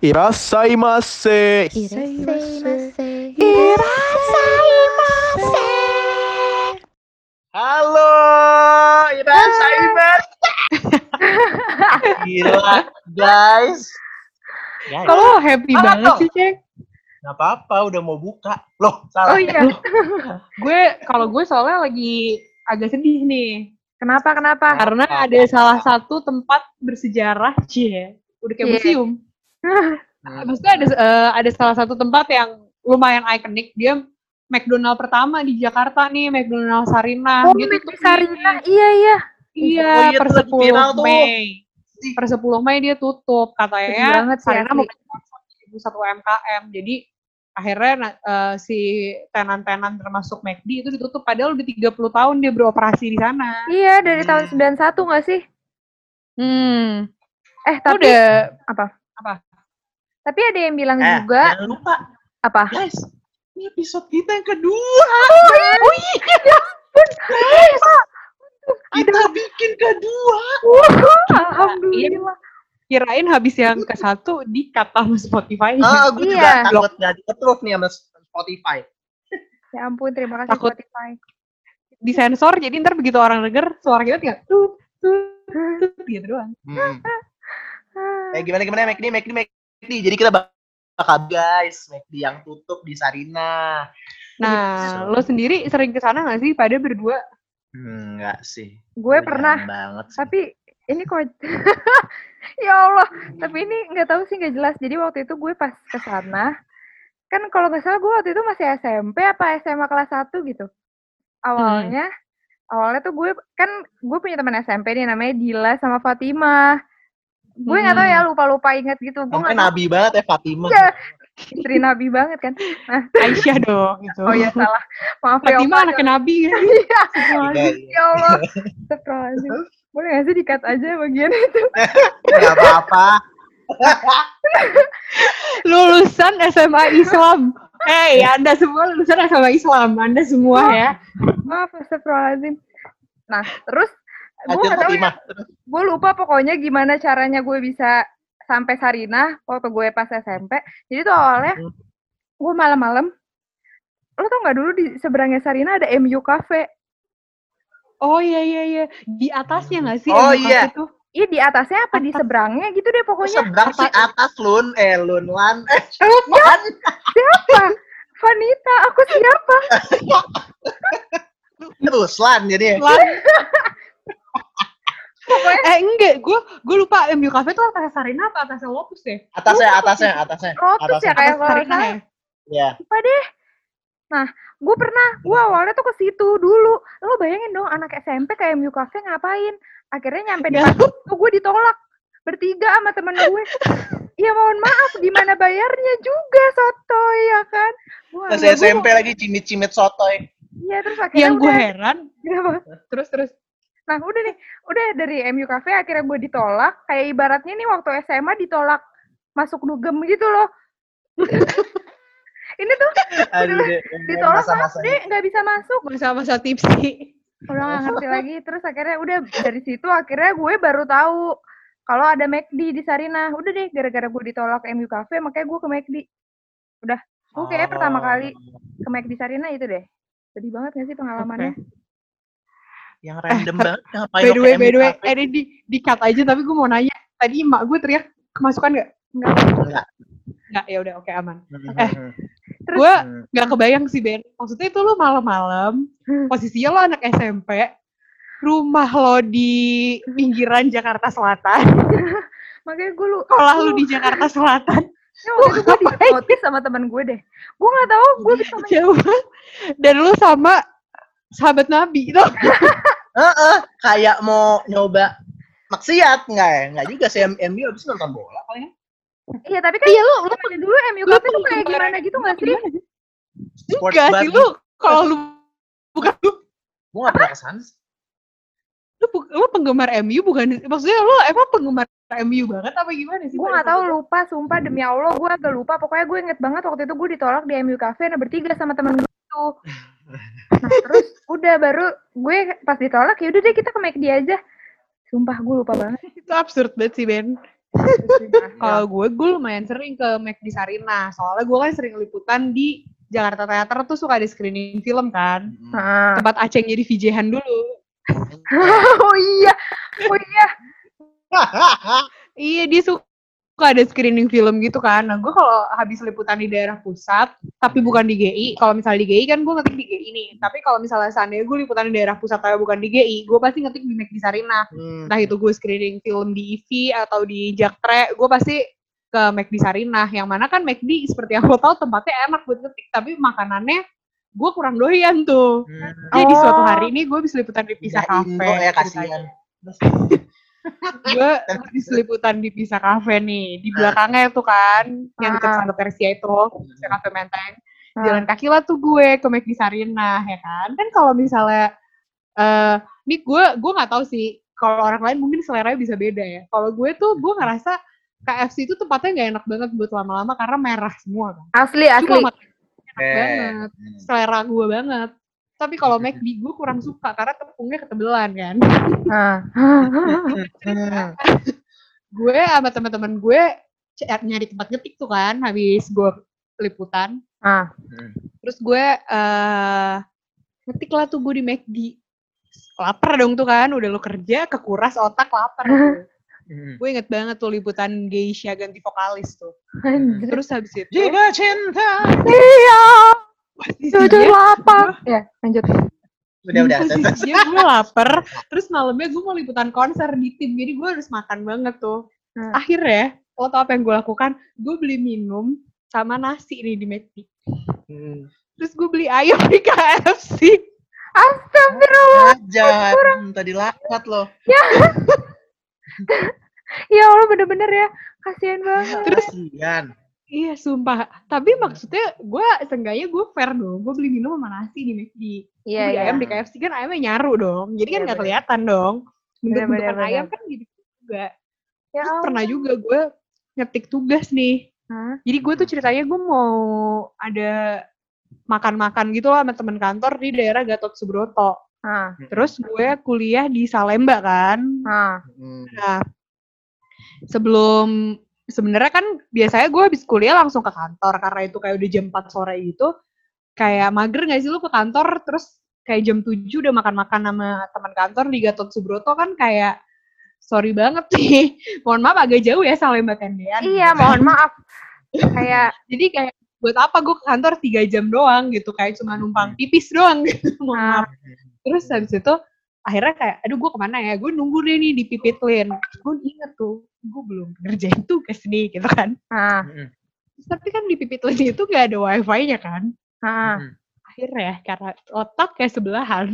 Irasaimase. Irasaimase. Irasaimase. Halo, Irasaimase. Gila, guys. Guys, Kalau happy Banget banget sih, Cek. nggak apa-apa, udah mau buka. Loh, salah. Oh iya. Gue kalau gue soalnya lagi agak sedih nih. Kenapa kenapa? Karena ada salah satu tempat bersejarah, cie, udah kayak Cie. museum. Maksudnya ada eh, ada salah satu tempat yang lumayan ikonik. Dia McDonald pertama di Jakarta nih, McDonald Sarina. Oh, Dia Mek tutup Sarina. nih. Iya iya. Iya, Oh iya, per tuh lagi 10 viral tuh. Mei. Per 10 Mei dia tutup. Sedih Katanya banget Sarina mau satu UMKM. Jadi akhirnya eh, si tenan-tenan termasuk McD itu ditutup. Padahal udah 30 tahun dia beroperasi di sana. Iya dari tahun Hmm. 91 nggak sih? Hmm. Eh tapi udah apa? Apa? Tapi ada yang bilang Eh, juga jangan lupa, apa? guys. Ini episode kita yang kedua. Oh iya. Guys, Kita bikin kedua. Alhamdulillah. kirain habis yang ke satu di kata sama Spotify. Ah, gue juga Iya. takut nggak diketruk nih sama Spotify. Ya ampun, terima kasih Takut. Spotify. Disensor jadi ntar begitu orang denger suara kita tinggal tut tut tut gitu doang. Hmm. Eh gimana gimana McD, McD, McD. Jadi kita bakal guys, McD yang tutup di Sarina. Nah, lo sendiri sering ke sana gak sih pada berdua? Hmm, enggak sih. Gue pernah, banget. sih. tapi ini kok ya Allah, tapi ini nggak tahu sih nggak jelas. Jadi waktu itu gue pas ke sana, kan kalau nggak salah gue waktu itu masih SMP apa SMA kelas 1 gitu. Awalnya, awalnya tuh gue kan gue punya teman SMP nih namanya Dila sama Fatima. Gue nggak tahu ya lupa-lupa inget gitu. Gue Mungkin nggak nabi banget ya Fatima. Iya. istri Nabi banget kan. Aisyah dong gitu. Oh ya salah, maaf ya. Fatima anaknya Nabi? Iya, iya. Ya Allah, Astagfirullahaladzim. Boleh gak sih dikat aja bagian itu? Nggak apa-apa. Lulusan SMA Islam. Hei, Anda semua lulusan SMA Islam. Anda semua ya. Maaf, astagfirullahaladzim. Nah, terus gue gak tahu ya, gue lupa pokoknya gimana caranya gue bisa sampai Sarina waktu gue pas SMP. Jadi tuh awalnya Hmm. gue malam-malam, lo tau gak dulu di seberangnya Sarina ada MU Cafe. Oh iya iya iya. Di atasnya gak sih? Oh, MUK iya. itu? Iya di atasnya apa di seberangnya gitu deh pokoknya. Seberang sih atas Lun, eh Lun Lan, eh Wan. Siapa? Vanita, aku siapa? Ruslan jadi. Lan. Gue gue lupa MU Cafe itu atasnya Sarina apa atasnya Lotus deh? Atasnya, atasnya, atasnya. Lotus ya Atasnya. kayak Sarina ya? Ya. Lupa deh. Nah, gue pernah, gue awalnya tuh ke situ dulu. Lo bayangin dong, anak SMP kayak MU Cafe ngapain? Akhirnya nyampe di Ya. situ, gue ditolak bertiga sama temen gue. Ya mohon maaf, di mana bayarnya juga soto ya kan? Gua SMP lagi cimit-cimit sotoy. Iya terus akhirnya Yang gue udah, heran, Kenapa? terus terus Nah udah nih, udah dari MU Cafe akhirnya gue ditolak. Kayak ibaratnya nih waktu SMA ditolak masuk nugem gitu loh. Ini tuh Aduh, ditolak mas Masa-masa deh nggak bisa masuk. masa-masa tipsi. udah gak ngerti lagi terus akhirnya udah dari situ akhirnya gue baru tahu kalau ada McD di Sarina udah deh gara-gara gue ditolak MU Cafe makanya gue ke McD udah gue kayaknya pertama Oh. kali ke McD Sarina itu deh sedih banget gak sih pengalamannya yang random Eh, banget ngapain By the lo way, by the way, eh di di cut aja tapi gue mau nanya. Tadi emak gue teriak kemasukan nggak? enggak Enggak. Nggak, ya udah oke aman. Hmm, Eh, hmm, terus Gue hmm. nggak kebayang sih Ben. Maksudnya itu lu malam-malam, Hmm. posisinya lo anak SMP, rumah lo di pinggiran Jakarta Selatan, makanya gue lu sekolah lu di Jakarta Selatan, Ya, waktu itu gue dihipnotis sama teman gue deh gue nggak tahu gue bisa main jauh dan lu sama sahabat Nabi itu. Heeh, kayak mau nyoba maksiat enggak ya? Enggak juga sih MU habis nonton bola kali ya. iya tapi kan Iya lu, lu dulu MU Cafe tuh kayak gimana gitu nggak sih Enggak sih lu kalau lu bukan lu, Gua enggak pernah ke sana. sih. lu, lu penggemar MU bukan maksudnya lu emang penggemar MU banget apa gimana sih? gue nggak tahu lupa sumpah demi allah gue agak lupa pokoknya gue inget banget waktu itu gue ditolak di MU Cafe nah bertiga sama temen gue itu nah terus udah baru gue pas ditolak ya udah deh kita ke McD aja sumpah gue lupa banget Itu absurd banget sih Ben. Kalau gue, gue lumayan sering ke McD Sarina. Soalnya gue kan sering liputan di Jakarta Theater tuh suka ada screening film kan. Hmm. Heeh. Tempat Aceng jadi VJ-han dulu. oh iya. Oh iya. Iya, dia suka ada screening film gitu kan. Nah, gue kalau habis liputan di daerah pusat, tapi bukan di GI. Kalau misalnya di GI kan gue ngetik di GI nih. Tapi kalau misalnya seandainya gue liputan di daerah pusat tapi bukan di GI, gue pasti ngetik di McD Sarina. Hmm. Entah itu gue screening film di IVI atau di Jaktre, gue pasti ke McD Sarinah. Yang mana kan McD seperti yang lo tau tempatnya enak buat ngetik, tapi makanannya gue kurang doyan tuh. Hmm. Jadi Oh. suatu hari ini gue bisa liputan di Pizza Tidak Cafe. Indo ya kasihan. gue habis liputan di Pizza Cafe nih di belakangnya tuh kan yang dekat Ah. Santa Tersia itu Pizza Cafe Menteng Ah. jalan kaki lah tuh gue ke McD Sarinah ya kan kan kalau misalnya eh nih gue gue nggak tahu sih kalau orang lain mungkin seleranya bisa beda ya kalau gue tuh gue ngerasa KFC itu tempatnya nggak enak banget buat lama-lama karena merah semua kan Asli asli. cuma enak Eh. banget selera gue banget tapi kalau McD gue kurang suka karena tepungnya ketebelan kan Heeh. Hmm. gue sama teman-teman gue nyari tempat ngetik tuh kan habis gue liputan Ah. Terus gue eh ngetik lah tuh gue di McD lapar dong tuh kan udah lo kerja kekuras otak lapar tuh. Hmm. gue inget banget tuh liputan Geisha ganti vokalis tuh terus habis itu Jika cinta. Iya. Posisinya, Jujur lapar. Ya, lanjut. Udah udah. posisinya gue lapar terus malamnya gue mau liputan konser di tim jadi gue harus makan banget tuh Hmm. akhirnya lo tau apa yang gue lakukan gue beli minum sama nasi nih di McD Hmm. terus gue beli ayam di KFC Astagfirullah. Ajar. Tadi lakat loh. Ya Allah bener-bener ya. Kasihan banget. Terus- Kasihan. Iya sumpah. Tapi maksudnya gue seenggaknya gue fair dong. Gue beli minum sama nasi di McD Iya, beli iya. ayam di KFC kan ayamnya nyaru dong. Jadi kan Iya, nggak kelihatan dong. Bentuk Bener, bentukan bener, ayam kan gitu juga. Ya terus pernah juga gue ngetik tugas nih. Hah? jadi gue tuh ceritanya gue mau ada makan-makan gitu lah sama temen kantor di daerah Gatot Subroto. Ah, terus gue kuliah di Salemba kan. Ah. Hmm. Nah, sebelum sebenarnya kan biasanya gue habis kuliah langsung ke kantor karena itu kayak udah jam 4 sore gitu. Kayak mager gak sih lu ke kantor terus kayak jam 7 udah makan-makan sama teman kantor di Gatot Subroto kan kayak sorry banget sih. Mohon maaf agak jauh ya Salemba Tendean. Iya, mohon maaf. Kayak Jadi kayak buat apa gue ke kantor tiga jam doang gitu kayak cuma numpang pipis doang gitu. Mohon ah, maaf. Terus habis itu akhirnya kayak aduh gue ke mana ya gue nunggu deh nih di pipitlin gue inget tuh gue belum ngerjain tugas nih gitu kan ah, Hmm. Tapi kan di pipitlin itu gak ada wifi nya kan ah. Hmm. akhirnya karena otak kayak sebelahan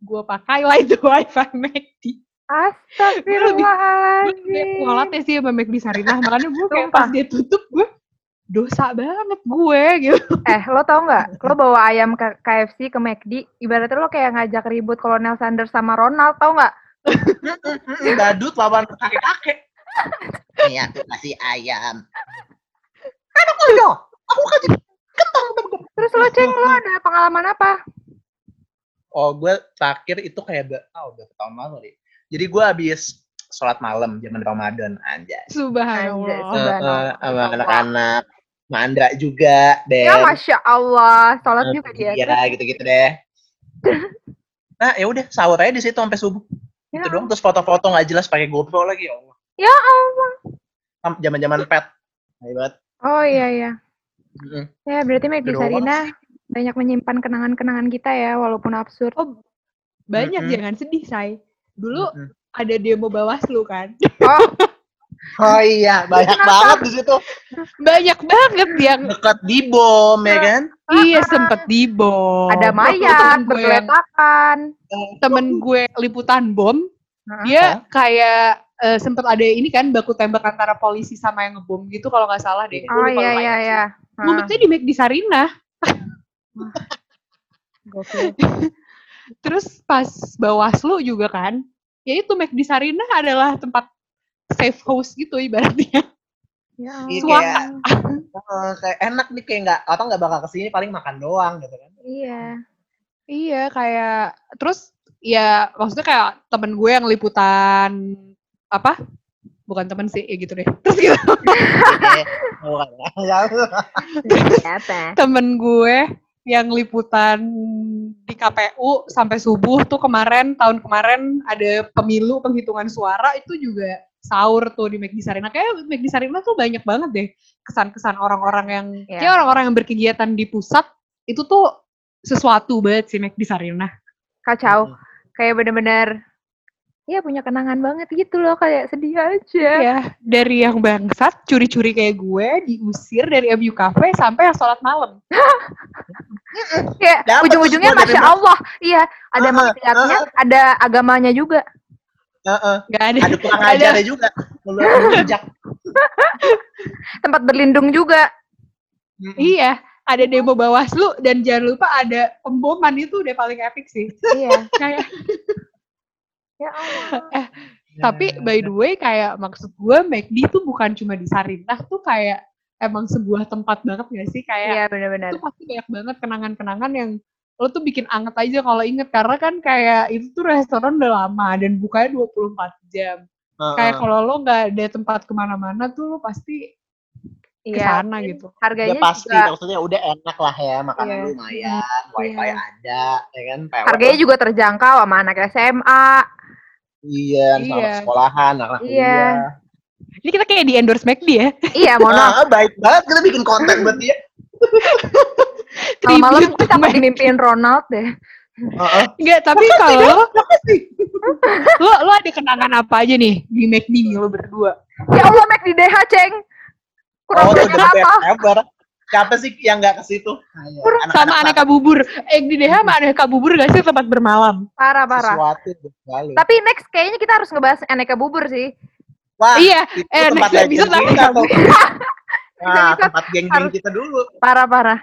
gue pakai lah itu wifi McD gue Astagfirullahaladzim. kualatnya sih sama McD Sarinah makanya gue kayak pas dia tutup gue dosa banget gue gitu Eh, lo tau nggak? Lo bawa ayam ke KFC ke McD, ibaratnya lo kayak ngajak ribut Kolonel Sanders sama Ronald, tau nggak? Badut lawan kakek-kakek. Nih aku kasih ayam. Kan aku dong. Aku kasih kentang. Terus lo ceng, lo ada pengalaman apa? Oh, gue terakhir itu kayak be- oh, udah tahun lalu deh. Jadi gue habis sholat malam zaman Ramadan. Anjay, subhanallah Subhanallah. Eh, sama anak-anak. Sama Andra juga, deh. Ya Masya Allah, sholat juga dia. Iya, gitu-gitu deh. Nah, ya udah sahur aja di situ sampai subuh. Ya, Itu doang terus foto-foto nggak jelas pakai GoPro lagi ya Allah. Ya Allah. Zaman-zaman pet. Hebat. Oh iya iya. Mm-mm. Ya berarti Udah Sarina banyak menyimpan kenangan-kenangan kita ya, walaupun absurd. oh banyak Mm-mm. jangan sedih say dulu Mm-mm. ada demo Bawaslu kan Oh, Oh iya, banyak Kenapa? banget di situ. banyak banget yang Dekat di bom ya kan? iya sempet dibom ada mayat, bergeletakan. temen gue liputan bom dia kayak eh, sempet ada ini kan baku tembak antara polisi sama yang ngebom gitu kalau nggak salah deh Oh iya iya ya. iya. Ngumpetnya di McD Sarinah gokil. terus pas Bawaslu juga kan ya itu McD Sarinah adalah tempat safe house gitu ibaratnya Ya Iya. Suaka. Eh, kayak enak nih kayak nggak apa nggak bakal ke sini paling makan doang gitu kan? Iya. Iya, kayak terus ya maksudnya kayak temen gue yang liputan apa? bukan temen sih ya gitu deh terus gitu temen gue yang liputan di KPU sampai subuh tuh kemarin tahun kemarin ada pemilu penghitungan suara itu juga sahur tuh di McD Sarina kayak McD Sarina tuh banyak banget deh kesan-kesan orang-orang yang Iya. kayak orang-orang yang berkegiatan di pusat itu tuh sesuatu banget sih McD Sarina Kacau. Kayak bener-bener ya punya kenangan banget gitu loh kayak sedih aja. ya dari yang bangsat curi-curi kayak gue diusir dari MU Cafe sampai yang sholat malam Kayak Dapat ujung-ujungnya masya? Allah, iya ada Heeh, maksiatnya, heeh. ada agamanya juga. Heeh. nggak ada Ada kurang ajarnya juga. Tempat berlindung juga. Mm-mm. iya ada demo Bawaslu dan jangan lupa ada pemboman itu udah paling epic sih Iya. kayak Ya Allah. Tapi by the way kayak maksud gue McD tuh bukan cuma di Sarinah tuh kayak emang sebuah tempat banget gak sih kayak Iya benar-benar. itu pasti banyak banget kenangan-kenangan yang lo tuh bikin anget aja kalau inget karena kan kayak itu tuh restoran udah lama dan bukanya 24 jam. Heeh. Kayak kalau lo nggak ada tempat ke mana-mana tuh lo pasti Iya. ke sana gitu. Harganya Udah pasti, juga maksudnya udah enak lah ya, makanan Iya. lumayan, wifi Iya. ada, ya kan? PW. harganya juga terjangkau sama anak SMA. Iya, Iya. sekolahan, anak Iya. kuliah. Ini kita kayak di endorse McD ya. Iya, mohon maaf. Ah, baik banget kita bikin konten buat dia. Gue to takut McD. dimimpiin Ronald deh. Heeh. Enggak, tapi kalau lo, lo, lo ada kenangan apa aja nih di McD nih lo berdua? Ya Allah, Mac di DH, Ceng. Kurang Oh, apa? Siapa sih yang nggak ke situ? Sama aneka bubur. Eh di DH sama aneka bubur gak sih tempat bermalam? Parah, parah. sesuatu. Tapi next kayaknya kita harus ngebahas aneka bubur sih. Wah, iya, itu eh, tempat next episode lagi. tuh. Nah, tempat geng-geng harus- kita dulu. Parah, parah.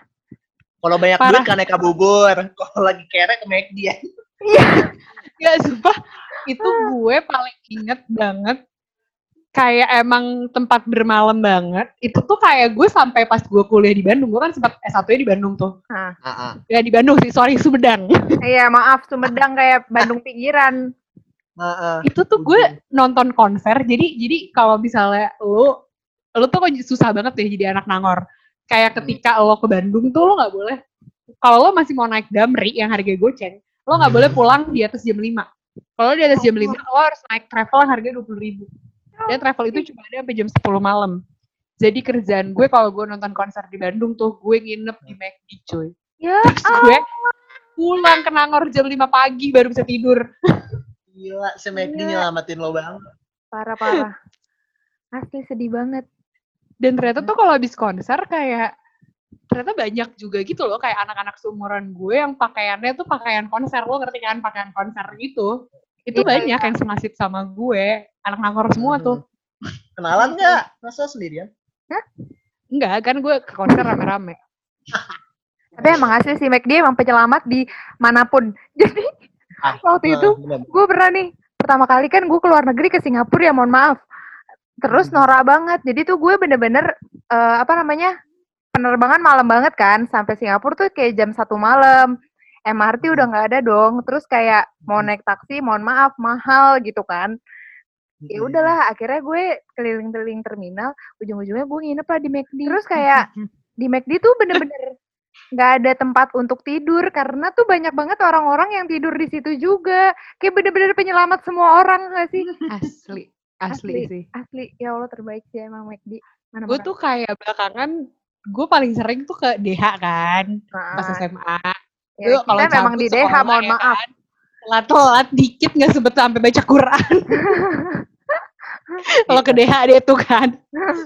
Kalau banyak Parah. duit ke aneka bubur. Kalau lagi kere ke McD ya. Gak sumpah, itu gue paling inget banget kayak emang tempat bermalam banget. Itu tuh kayak gue sampai pas gue kuliah di Bandung, gue kan sempat S1-nya di Bandung tuh. Nah, Heeh. Ya di Bandung sih, sorry Sumedang. iya, maaf, Sumedang kayak Bandung pinggiran. Heeh. itu tuh gue nonton konser, jadi jadi kalau misalnya lo lo tuh kok susah banget deh jadi anak Nangor. Kayak ketika lo ke Bandung tuh lo nggak boleh kalau lo masih mau naik Damri yang harga goceng, lo nggak boleh pulang di atas jam 5. Kalau di atas jam 5, lo harus naik travel yang harganya 20 ribu. Dan travel itu cuma ada sampai jam 10 malam. Jadi kerjaan gue kalau gue nonton konser di Bandung tuh, gue nginep di McD cuy. Ya, Terus gue pulang ke Nangor jam 5 pagi baru bisa tidur. Gila, si McD Iya. nyelamatin lo banget. parah, parah. Asli sedih banget. Dan ternyata tuh kalau habis konser kayak ternyata banyak juga gitu loh kayak anak-anak seumuran gue yang pakaiannya tuh pakaian konser lo ngerti kan pakaian konser gitu itu Iya, banyak yang senasib sama gue. Anak nangor semua tuh. Kenalan nggak? Masa sendirian? enggak kan gue ke konser rame-rame. Tapi emang asli sih, McD emang penyelamat di mana pun. Jadi Ah, waktu itu bener. gue pernah nih pertama kali kan gue keluar negeri ke Singapura ya mohon maaf. Terus Hmm. norak banget. Jadi tuh gue bener-bener eh, apa namanya penerbangan malam banget kan. Sampai Singapura tuh kayak jam satu malam MRT udah nggak ada dong terus kayak mau naik taksi mohon maaf mahal gitu kan. Ya udahlah akhirnya gue keliling-keliling terminal ujung-ujungnya gue nginep lah di McD terus kayak di McD tuh bener-bener nggak ada tempat untuk tidur karena tuh banyak banget orang-orang yang tidur di situ juga. Kayak bener-bener penyelamat semua orang gak sih? Asli asli, Asli. sih. asli. Ya Allah terbaik sih emang McD mana gue tuh kayak belakangan gue paling sering tuh ke DH kan pas SMA ya, kita memang di DH mohon ya maaf kan, telat-telat dikit nggak sempet sampai baca Quran kalau ke DH deh tuh kan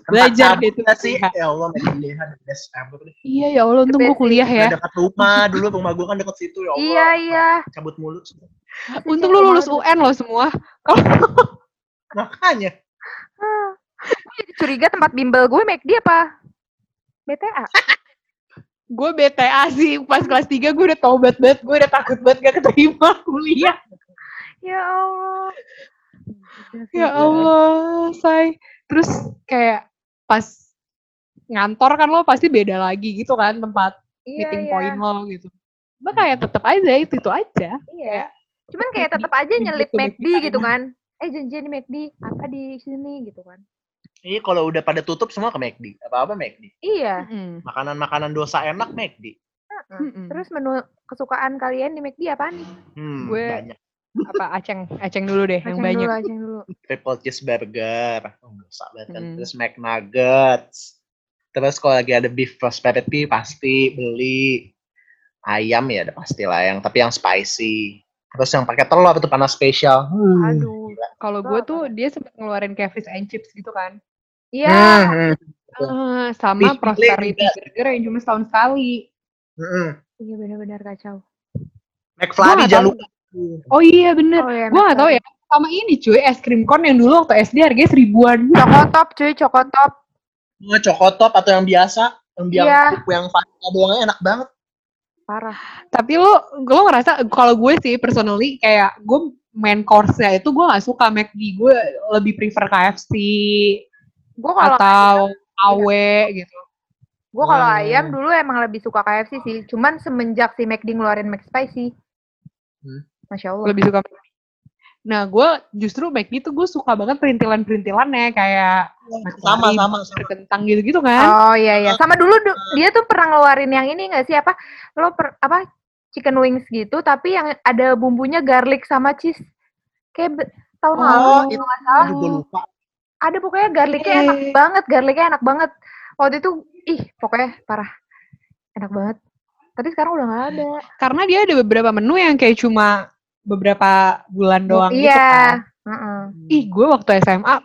belajar ke sih. Ya Allah, McD DH the best ever deh. Iya ya Allah untung gue kuliah ya. Dekat rumah dulu, rumah gue kan deket situ ya Allah. iya iya Cabut mulu. Untung lu lulus UN loh semua. Makanya. Gue jadi curiga tempat bimbel gue McD apa BTA Gue BTA sih pas kelas 3 gue udah tobat banget, gue udah takut banget gak keterima kuliah. ya Allah Ya Allah, say. Terus kayak pas ngantor kan lo pasti beda lagi gitu kan tempat iya meeting iya point lo gitu. Cuma kayak tetep aja itu itu aja. iya cuman kayak tetap aja Begitu nyelip McD gitu Arena. kan eh janjian di McD apa di sini gitu kan Ini kalau udah pada tutup semua ke McD. Apa-apa McD. iya. Makanan-makanan dosa enak McD. Mm-mm. terus menu kesukaan kalian di McD apa nih Hmm, Gue- banyak. apa aceng aceng dulu deh yang Aceng banyak dulu aceng dulu Triple cheeseburger. Oh, dosa banget kan. Hmm. Terus McNuggets. Terus kalau lagi ada beef prosperity pasti beli ayam ya ada pasti lah yang tapi yang spicy. Terus yang pakai telur itu panas spesial. Hmm. aduh kalau gue tuh dia sempat ngeluarin kayak fish and chips gitu kan iya Hmm, hmm, Eh, sama prosperity burger yang cuma setahun sekali hmm. iya benar-benar kacau McFlurry Gua jangan tahu. lupa. oh iya bener oh ya gue gak tau ya sama ini cuy es krim cone yang dulu waktu SD harganya seribuan cokotop cuy cokotop Mau cokotop atau yang biasa? Yang biang Iya. yang vanilla doangnya enak banget. parah tapi lo lo ngerasa kalau gue sih personally kayak gue main course-nya itu gue gak suka McD gue lebih prefer KFC gue kalau atau AW gitu gue kalau Hmm. ayam dulu emang lebih suka KFC sih cuman semenjak si McD ngeluarin McSpicy Hmm. masya Allah lebih suka nah gue justru McD tuh gue suka banget perintilan-perintilannya kayak Sama McFlurry, sama sama. kentang gitu-gitu kan Oh iya iya. Sama dulu du- dia tuh pernah ngeluarin yang ini nggak sih apa? Lo per, apa chicken wings gitu tapi yang ada bumbunya garlic sama cheese. Kayak tahun Oh, lalu itu salah. juga lupa. Ada pokoknya garlicnya enak Eh. banget, garlicnya enak banget. Waktu itu ih pokoknya parah. Enak banget. Tapi sekarang udah nggak ada. karena dia ada beberapa menu yang kayak cuma beberapa bulan doang gitu iya. kan Heeh. ih gue waktu SMA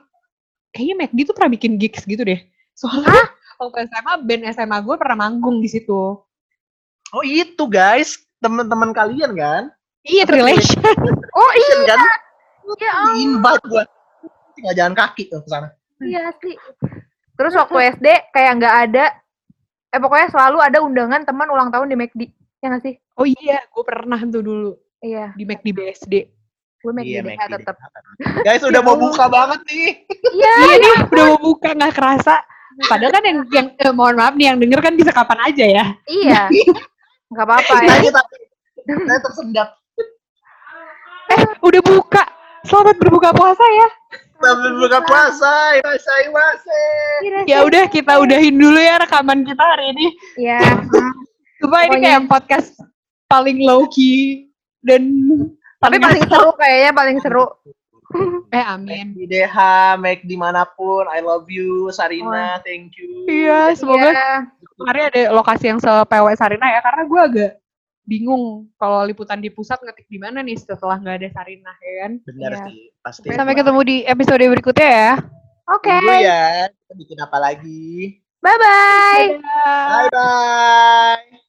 kayaknya McD tuh pernah bikin gigs gitu deh soalnya waktu SMA band SMA gue pernah manggung di situ Oh itu guys, teman-teman kalian kan? iya relation Oh iya, Kan ya di invite gua. Tinggal jalan kaki tuh ke sana. iya sih. Terus waktu SD kayak nggak ada eh pokoknya selalu ada undangan teman ulang tahun di McD. Ya nggak sih? oh iya gue pernah tuh dulu Iya, di McD BSD gue McD Iya, McD. tetap. Guys udah mau buka banget nih. Iya, iya nih udah mau buka nggak kerasa padahal kan yang, yang eh, mohon maaf nih yang denger kan bisa kapan aja ya iya. Nggak apa-apa ya. Saya tersendat. eh udah buka selamat berbuka puasa ya Sambil buka puasa, irasai wase. ya udah kita udahin dulu ya rekaman kita hari ini Iya. Coba ini kayak podcast paling low key dan Tapi paling seru kayaknya paling seru. eh amin. Di DH, make di mana pun, I love you, Sarina, thank you. Iya, semoga Iya. kemarin ada lokasi yang se-PW Sarina ya karena gue agak bingung kalau liputan di pusat ngetik di mana nih setelah nggak ada Sarinah ya kan? Benar ya. sih, pasti. Sampai ketemu di episode berikutnya ya. Oke. Okay. Ya, kita bikin apa lagi? Bye bye. Bye bye.